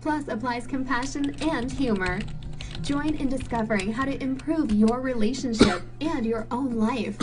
plus applies compassion and humor. Join in discovering how to improve your relationship and your own life.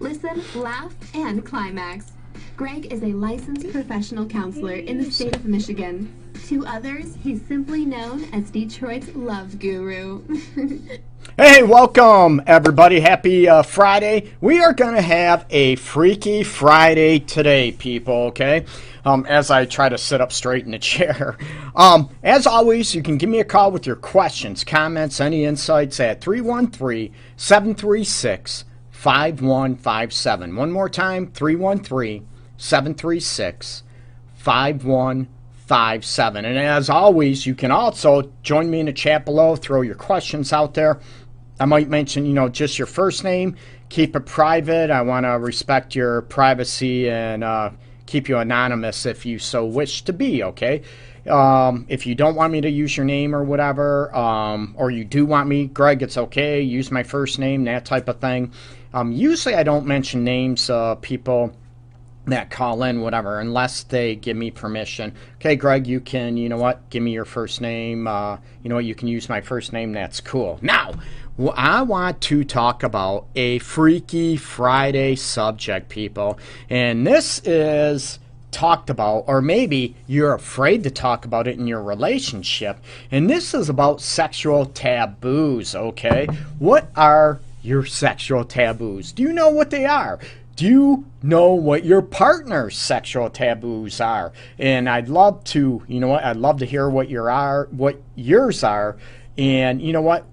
Listen, laugh, and climax. Greg is a licensed professional counselor in the state of Michigan. To others, he's simply known as Detroit's love guru. Hey, welcome everybody. Happy uh, Friday. We are going to have a Freaky Friday today, people, okay? Um, as I try to sit up straight in the chair. Um, as always, you can give me a call with your questions, comments, any insights at 313 736 5157. One more time 313 736 5157. And as always, you can also join me in the chat below, throw your questions out there. I might mention, you know, just your first name. Keep it private. I want to respect your privacy and uh, keep you anonymous if you so wish to be, okay? Um, if you don't want me to use your name or whatever, um, or you do want me, Greg, it's okay. Use my first name, that type of thing. Um, usually I don't mention names of people that call in, whatever, unless they give me permission. Okay, Greg, you can, you know what, give me your first name. Uh, you know what, you can use my first name. That's cool. Now, well, I want to talk about a Freaky Friday subject, people. And this is talked about, or maybe you're afraid to talk about it in your relationship. And this is about sexual taboos, okay? What are your sexual taboos? Do you know what they are? Do you know what your partner's sexual taboos are? And I'd love to, you know what? I'd love to hear what your are, what yours are. And you know what?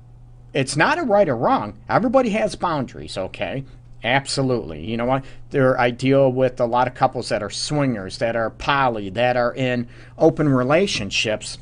It's not a right or wrong. Everybody has boundaries, okay? Absolutely. You know what? There, I deal with a lot of couples that are swingers, that are poly, that are in open relationships.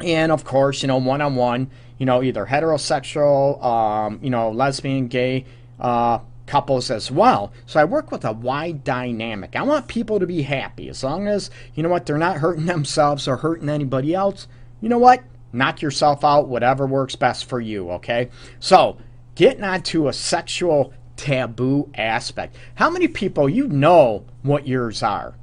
And of course, you know, one on one, you know, either heterosexual, um, you know, lesbian, gay uh, couples as well. So I work with a wide dynamic. I want people to be happy as long as, you know what, they're not hurting themselves or hurting anybody else. You know what? Knock yourself out, whatever works best for you, okay? So, getting onto a sexual taboo aspect. How many people you know what yours are,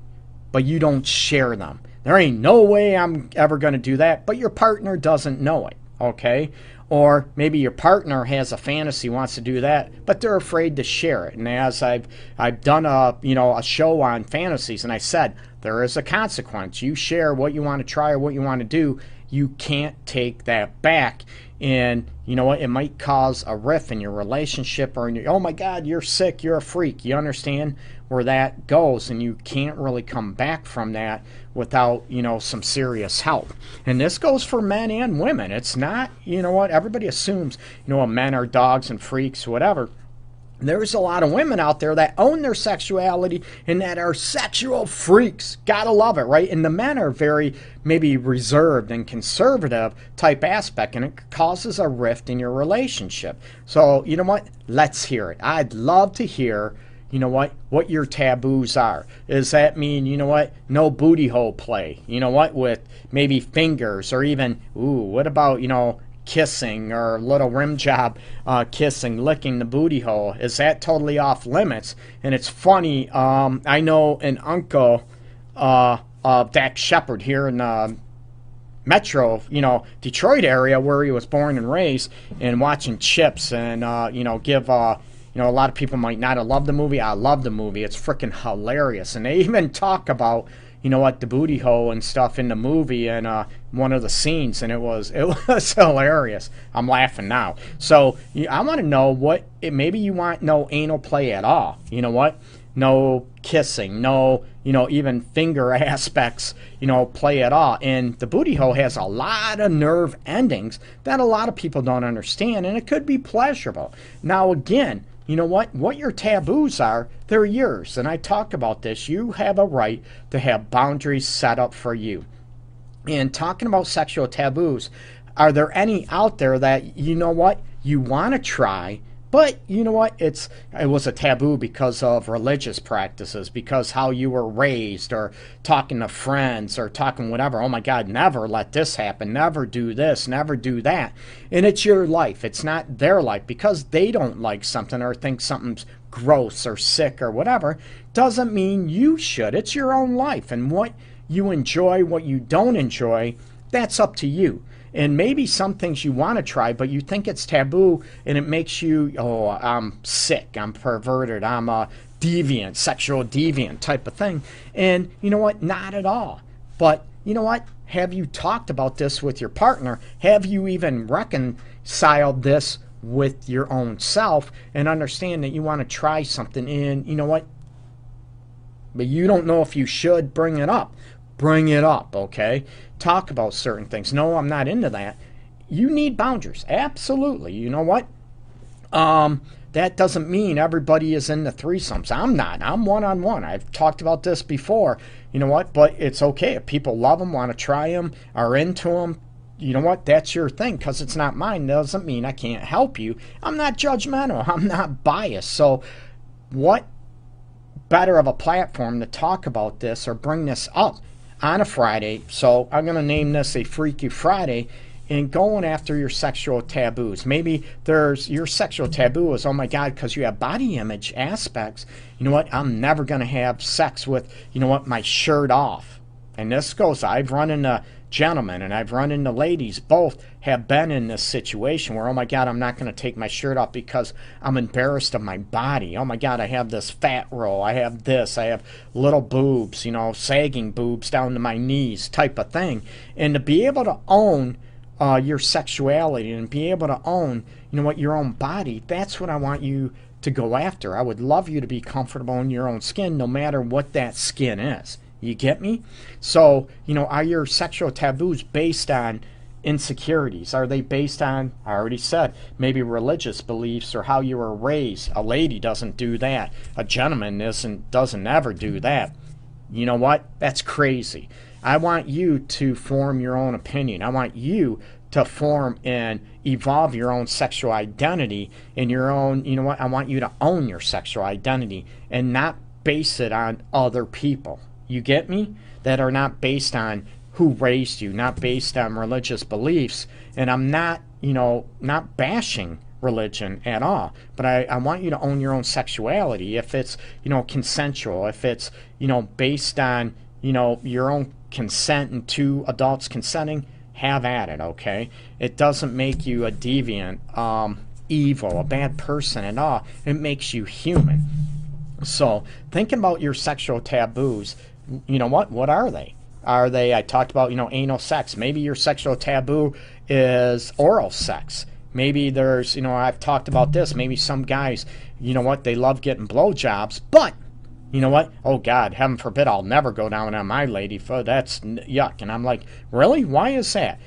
but you don't share them? There ain't no way I'm ever going to do that, but your partner doesn't know it, okay? Or maybe your partner has a fantasy wants to do that, but they're afraid to share it. And as I've I've done a you know a show on fantasies, and I said there is a consequence. You share what you want to try or what you want to do, you can't take that back. And you know what? It might cause a rift in your relationship or in your, oh my God, you're sick, you're a freak. You understand where that goes, and you can't really come back from that without, you know, some serious help. And this goes for men and women. It's not, you know what? Everybody assumes, you know, men are dogs and freaks, whatever there's a lot of women out there that own their sexuality and that are sexual freaks. Gotta love it, right? And the men are very maybe reserved and conservative type aspect, and it causes a rift in your relationship. So, you know what? Let's hear it. I'd love to hear, you know what, what your taboos are. Does that mean, you know what, no booty hole play? You know what, with maybe fingers or even, ooh, what about, you know, kissing or little rim job uh, kissing, licking the booty hole. Is that totally off limits? And it's funny. Um, I know an uncle, uh, uh, Dax Shepard here in the metro, you know, Detroit area where he was born and raised, and watching CHiPs and uh, you know give. Uh, you know, a lot of people might not have loved the movie. I love the movie. It's freaking hilarious. And they even talk about you know what, the booty hole and stuff in the movie and uh, one of the scenes, and it was it was hilarious. I'm laughing now. So I want to know what maybe you want no anal play at all. You know what? No kissing, no you know even finger aspects, you know play at all. And the booty hole has a lot of nerve endings that a lot of people don't understand, and it could be pleasurable. Now again, you know what? What your taboos are, they're yours. And I talk about this. You have a right to have boundaries set up for you. And talking about sexual taboos, are there any out there that you know what you want to try but you know what? It's it was a taboo because of religious practices because how you were raised or talking to friends or talking whatever. Oh my god never let this happen. Never do this. Never do that. And it's your life. It's not their life. Because they don't like something or think something's gross or sick or whatever doesn't mean you should. It's your own life. And what you enjoy what you don't enjoy that's up to you and maybe some things you want to try, but you think it's taboo and it makes you, oh, I'm sick, I'm perverted, I'm a deviant, sexual deviant type of thing. And you know what? Not at all. But you know what? Have you talked about this with your partner? Have you even reconciled this with your own self and understand that you want to try something and you know what? But you don't know if you should bring it up bring it up, okay? Talk about certain things. No, I'm not into that. You need boundaries. Absolutely. You know what? Um, that doesn't mean everybody is in the threesomes. I'm not. I'm one on one. I've talked about this before. You know what? But it's okay. If people love them, want to try them, are into them, you know what? That's your thing because it's not mine. Doesn't mean I can't help you. I'm not judgmental. I'm not biased. So, what better of a platform to talk about this or bring this up on a Friday. So I'm going to name this a Freaky Friday and going after your sexual taboos. Maybe there's your sexual taboo is, oh my God, because you have body image aspects. You know what? I'm never going to have sex with, you know what, my shirt off. And this goes, I've run into gentlemen and I've run into ladies, both have been in this situation where, oh my God, I'm not going to take my shirt off because I'm embarrassed of my body. Oh my God, I have this fat roll. I have this. I have little boobs, you know, sagging boobs down to my knees type of thing. And to be able to own uh, your sexuality and be able to own, you know what, your own body, that's what I want you to go after. I would love you to be comfortable in your own skin no matter what that skin is. You get me? So, you know, are your sexual taboos based on insecurities? Are they based on, I already said, maybe religious beliefs or how you were raised? A lady doesn't do that. A gentleman isn't, doesn't ever do that. You know what? That's crazy. I want you to form your own opinion. I want you to form and evolve your own sexual identity and your own, you know what? I want you to own your sexual identity and not base it on other people. You get me? That are not based on who raised you, not based on religious beliefs. And I'm not, you know, not bashing religion at all. But I, I want you to own your own sexuality. If it's, you know, consensual, if it's, you know, based on, you know, your own consent and two adults consenting, have at it, okay? It doesn't make you a deviant, um, evil, a bad person at all. It makes you human. So, thinking about your sexual taboos, you know what? What are they? Are they, I talked about, you know, anal sex. Maybe your sexual taboo is oral sex. Maybe there's, you know, I've talked about this. Maybe some guys, you know what, they love getting blowjobs, but you know what? Oh God, heaven forbid, I'll never go down on my lady. For that's yuck. And I'm like, really? Why is that?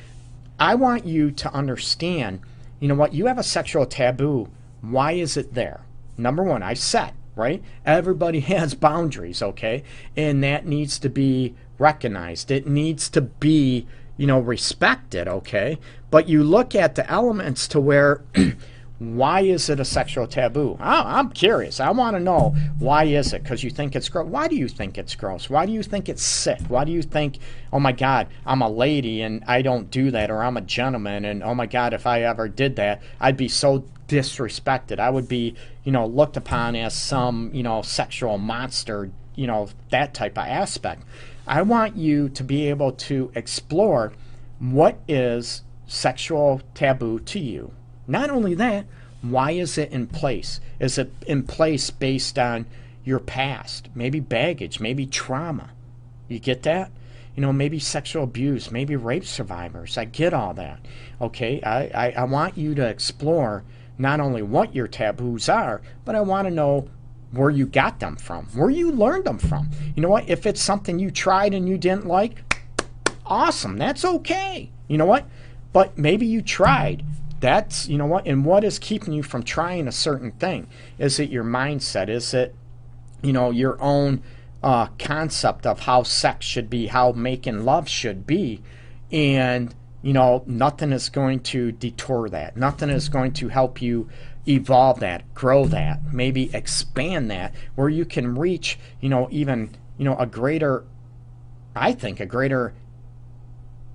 I want you to understand. You know what? You have a sexual taboo. Why is it there? Number one, I said right? Everybody has boundaries, okay? And that needs to be recognized. It needs to be, you know, respected, okay? But you look at the elements to where why is it a sexual taboo? I'm curious. I want to know why is it? Because you think it's gross. Why do you think it's gross? Why do you think it's sick? Why do you think, oh my God, I'm a lady and I don't do that, or I'm a gentleman and oh my God, if I ever did that, I'd be so disrespected. I would be, you know, looked upon as some, you know, sexual monster, you know, that type of aspect. I want you to be able to explore what is sexual taboo to you. Not only that, why is it in place? Is it in place based on your past, maybe baggage, maybe trauma? You get that? You know, maybe sexual abuse, maybe rape survivors. I get all that. Okay, I, I, I want you to explore not only what your taboos are, but I want to know where you got them from, where you learned them from. You know what? If it's something you tried and you didn't like, awesome. That's okay. You know what? But maybe you tried. That's, you know what? And what is keeping you from trying a certain thing? Is it your mindset? Is it, you know, your own uh, concept of how sex should be, how making love should be? And you know, nothing is going to detour that. Nothing is going to help you evolve that, grow that, maybe expand that, where you can reach, you know, even, you know, a greater, I think, a greater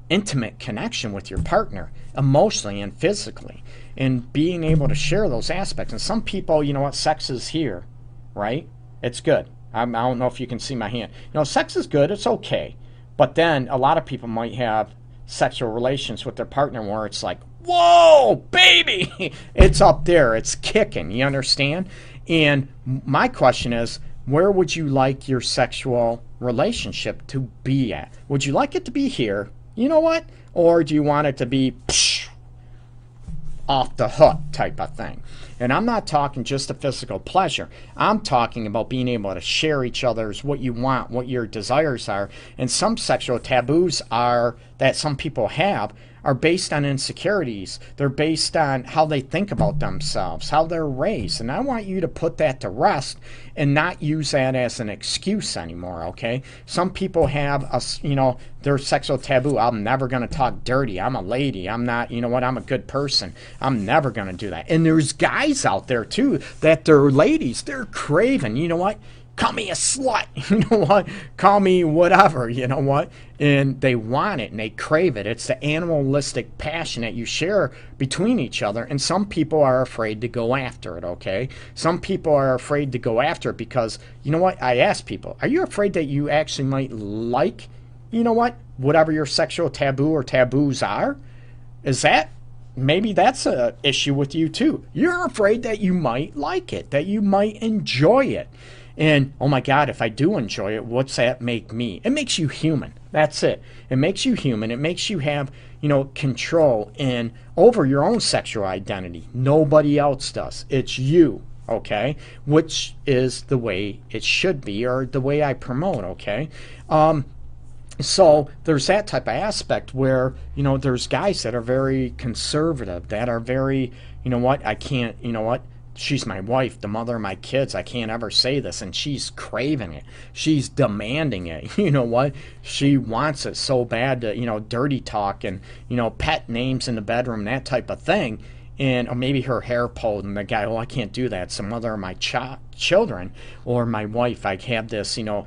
intimate connection with your partner emotionally and physically and being able to share those aspects. And some people, you know what, sex is here, right? It's good. I'm, I do not know if you can see my hand. You know, sex is good, it's okay. But then a lot of people might have sexual relations with their partner where it's like, whoa, baby, it's up there, it's kicking. You understand? And my question is, where would you like your sexual relationship to be at? Would you like it to be here? You know what? Or do you want it to be off the hook type of thing? And I'm not talking just a physical pleasure. I'm talking about being able to share each other's what you want, what your desires are. And some sexual taboos are that some people have are based on insecurities. They're based on how they think about themselves, how they're raised. And I want you to put that to rest and not use that as an excuse anymore, okay? Some people have a, you know, their sexual taboo. I'm never going to talk dirty. I'm a lady. I'm not, you know what? I'm a good person. I'm never going to do that. And there's guys out there too that they're ladies. They're craving. You know what? call me a slut, you know what? Call me whatever, you know what? And they want it and they crave it. It's the animalistic passion that you share between each other. And some people are afraid to go after it, okay? Some people are afraid to go after it because, you know what? I ask people, are you afraid that you actually might like, you know what? Whatever your sexual taboo or taboos are? Is that maybe that's a issue with you too. You're afraid that you might like it, that you might enjoy it. And oh my God, if I do enjoy it, what's that make me? It makes you human. That's it. It makes you human. It makes you have, you know, control and over your own sexual identity. Nobody else does. It's you, okay? Which is the way it should be or the way I promote, okay? Um, so there's that type of aspect where you know there's guys that are very conservative that are very you know what i can't you know what she's my wife, the mother of my kids. I can't ever say this. And she's craving it. She's demanding it. You know what? She wants it so bad to, you know, dirty talk and, you know, pet names in the bedroom, that type of thing. And or maybe her hair pulled, and the guy, oh, I can't do that. The mother of my ch- children or my wife. I have this, you know,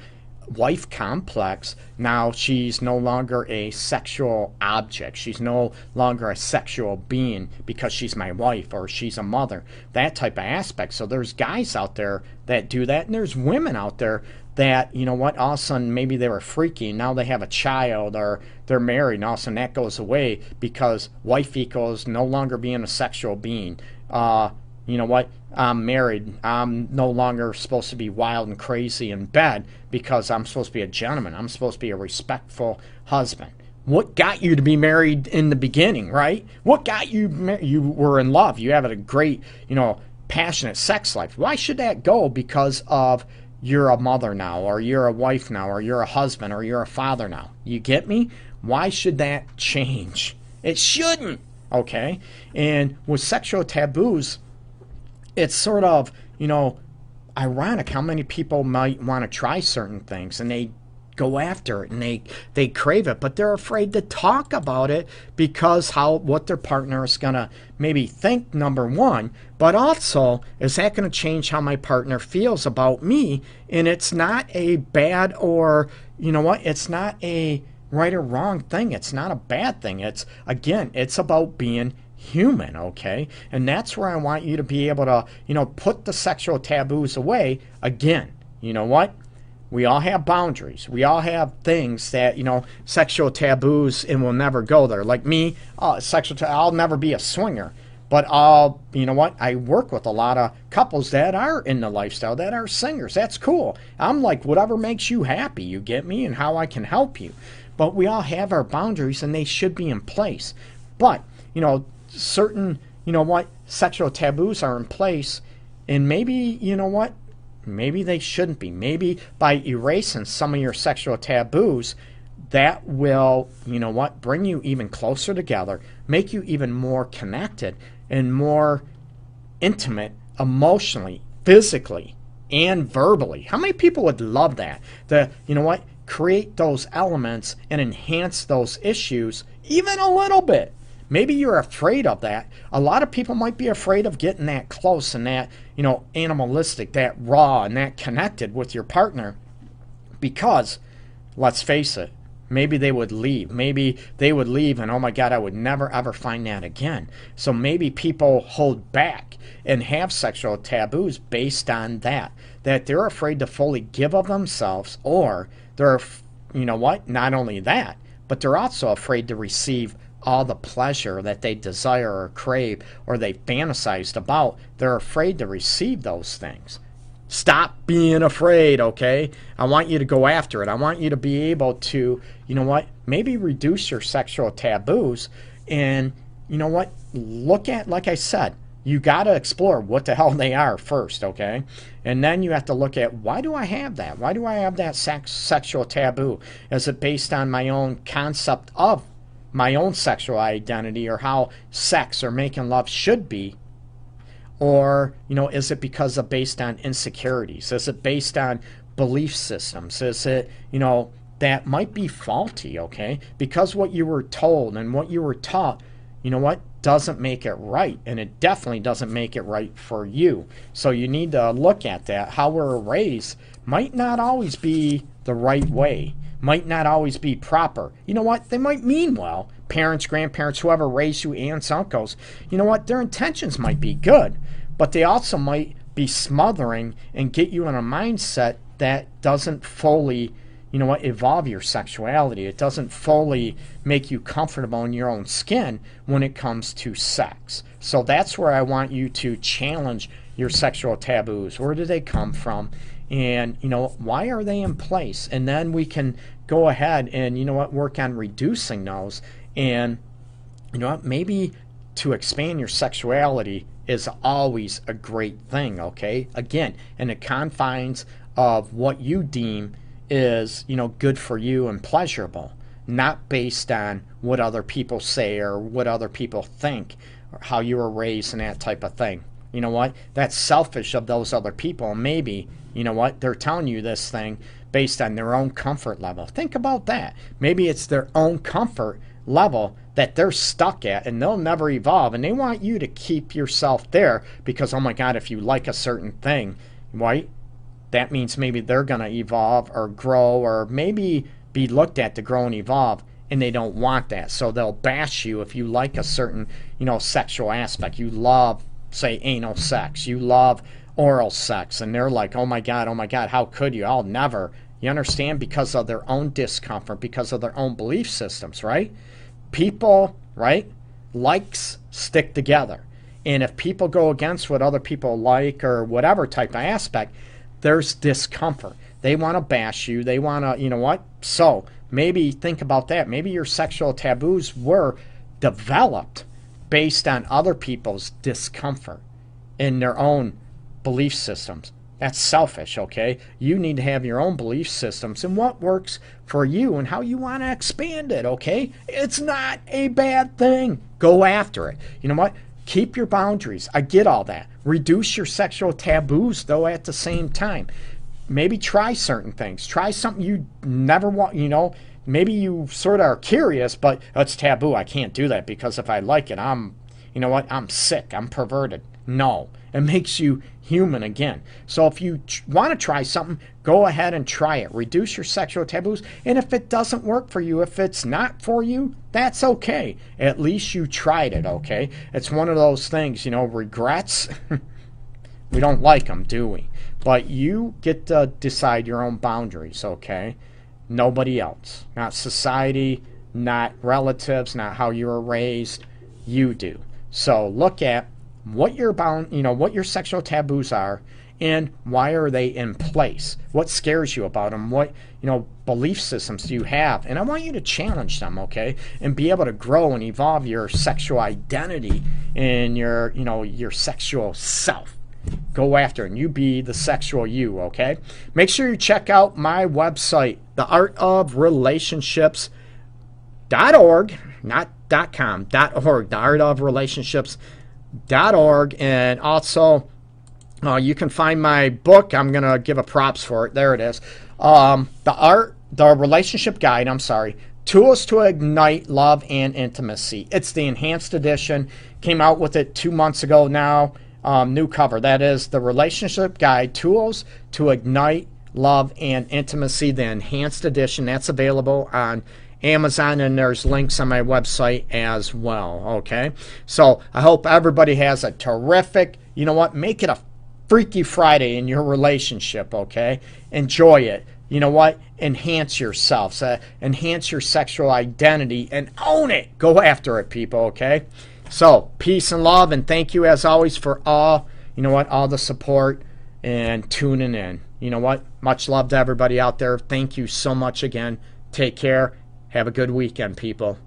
wife complex. Now she's no longer a sexual object. She's no longer a sexual being because she's my wife or she's a mother. That type of aspect. So there's guys out there that do that, and there's women out there that, you know what, all of a sudden maybe they were freaky, now they have a child or they're married, and all of a sudden that goes away because wife equals no longer being a sexual being. Uh, you know what? I'm married. I'm no longer supposed to be wild and crazy in bed because I'm supposed to be a gentleman. I'm supposed to be a respectful husband. What got you to be married in the beginning, right? What got you you were in love. You have a great, you know, passionate sex life. Why should that go because of you're a mother now or you're a wife now or you're a husband or you're a father now? You get me? Why should that change? It shouldn't, okay? And with sexual taboos, it's sort of, you know, ironic how many people might want to try certain things and they go after it and they they crave it but they're afraid to talk about it because how what their partner is going to maybe think number 1 but also is that going to change how my partner feels about me? And it's not a bad or you know what it's not a right or wrong thing it's not a bad thing it's again it's about being human, okay? And that's where I want you to be able to, you know, put the sexual taboos away. Again, you know what? We all have boundaries. We all have things that, you know, sexual taboos and we'll never go there. Like me, uh, sexual, I'll never be a swinger. But I'll, you know what? I work with a lot of couples that are in the lifestyle, that are singers. That's cool. I'm like, whatever makes you happy, you get me, and how I can help you. But we all have our boundaries and they should be in place. But, you know, certain, you know what, sexual taboos are in place, and maybe, you know what, maybe they shouldn't be. Maybe by erasing some of your sexual taboos, that will, you know what, bring you even closer together, make you even more connected and more intimate emotionally, physically, and verbally. How many people would love that? The, you know what, create those elements and enhance those issues even a little bit. Maybe you're afraid of that. A lot of people might be afraid of getting that close and that, you know, animalistic, that raw and that connected with your partner because, let's face it, maybe they would leave. Maybe they would leave and, oh my God, I would never ever find that again. So maybe people hold back and have sexual taboos based on that, that they're afraid to fully give of themselves or they're, you know what, not only that, but they're also afraid to receive all the pleasure that they desire or crave or they fantasized about. They're afraid to receive those things. Stop being afraid, okay? I want you to go after it. I want you to be able to, you know what, maybe reduce your sexual taboos and, you know what, look at, like I said, you got to explore what the hell they are first, okay? And then you have to look at why do I have that? Why do I have that sex, sexual taboo? Is it based on my own concept of my own sexual identity or how sex or making love should be? Or, you know, is it because of based on insecurities? Is it based on belief systems? Is it, you know, that might be faulty, okay? Because what you were told and what you were taught, you know what, doesn't make it right. And it definitely doesn't make it right for you. So you need to look at that. How we're raised might not always be the right way might not always be proper. You know what? They might mean well. Parents, grandparents, whoever raised you, aunts, uncles, you know what? Their intentions might be good, but they also might be smothering and get you in a mindset that doesn't fully, you know what, evolve your sexuality. It doesn't fully make you comfortable in your own skin when it comes to sex. So that's where I want you to challenge your sexual taboos. Where do they come from? and you know why are they in place and then we can go ahead and you know what work on reducing those and you know what maybe to expand your sexuality is always a great thing okay again in the confines of what you deem is you know good for you and pleasurable not based on what other people say or what other people think or how you were raised and that type of thing you know what that's selfish of those other people maybe you know what? They're telling you this thing based on their own comfort level. Think about that. Maybe it's their own comfort level that they're stuck at and they'll never evolve. And they want you to keep yourself there because, oh my God, if you like a certain thing, right? That means maybe they're going to evolve or grow or maybe be looked at to grow and evolve and they don't want that. So they'll bash you if you like a certain, you know, sexual aspect. You love, say, anal sex. You love oral sex and they're like, oh my God, oh my God, how could you? I'll never. You understand? Because of their own discomfort, because of their own belief systems, right? People, right? Likes stick together. And if people go against what other people like or whatever type of aspect, there's discomfort. They want to bash you. They want to, you know what? So maybe think about that. Maybe your sexual taboos were developed based on other people's discomfort in their own belief systems. That's selfish, okay? You need to have your own belief systems and what works for you and how you want to expand it, okay? It's not a bad thing. Go after it. You know what? Keep your boundaries. I get all that. Reduce your sexual taboos, though, at the same time. Maybe try certain things. Try something you never want, you know. Maybe you sort of are curious, but it's taboo. I can't do that because if I like it, I'm, you know what? I'm sick. I'm perverted. No. It makes you human again. So if you ch- want to try something, go ahead and try it. Reduce your sexual taboos. And if it doesn't work for you, if it's not for you, that's okay. At least you tried it, okay? It's one of those things, you know, regrets. we don't like them, do we? But you get to decide your own boundaries, okay? Nobody else. Not society, not relatives, not how you were raised. You do. So look at what your bound, you know, what your sexual taboos are, and why are they in place? What scares you about them? What you know belief systems do you have? And I want you to challenge them, okay, and be able to grow and evolve your sexual identity and your you know your sexual self. Go after and you be the sexual you, okay? Make sure you check out my website, theartofrelationships.org, not .com, art of relationships org, and also uh, you can find my book. I'm going to give a props for it. There it is. Um, the Art the relationship guide, I'm sorry, Tools to Ignite Love and Intimacy. It's the enhanced edition. Came out with it two months ago now. Um, new cover. That is the relationship guide, Tools to Ignite Love and Intimacy, the enhanced edition. That's available on Amazon, and there's links on my website as well. Okay, so I hope everybody has a terrific. You know what? Make it a Freaky Friday in your relationship. Okay, enjoy it. You know what? Enhance yourself, uh, enhance your sexual identity, and own it. Go after it, people. Okay. So peace and love, and thank you as always for all. You know what? All the support and tuning in. You know what? Much love to everybody out there. Thank you so much again. Take care have a good weekend, people.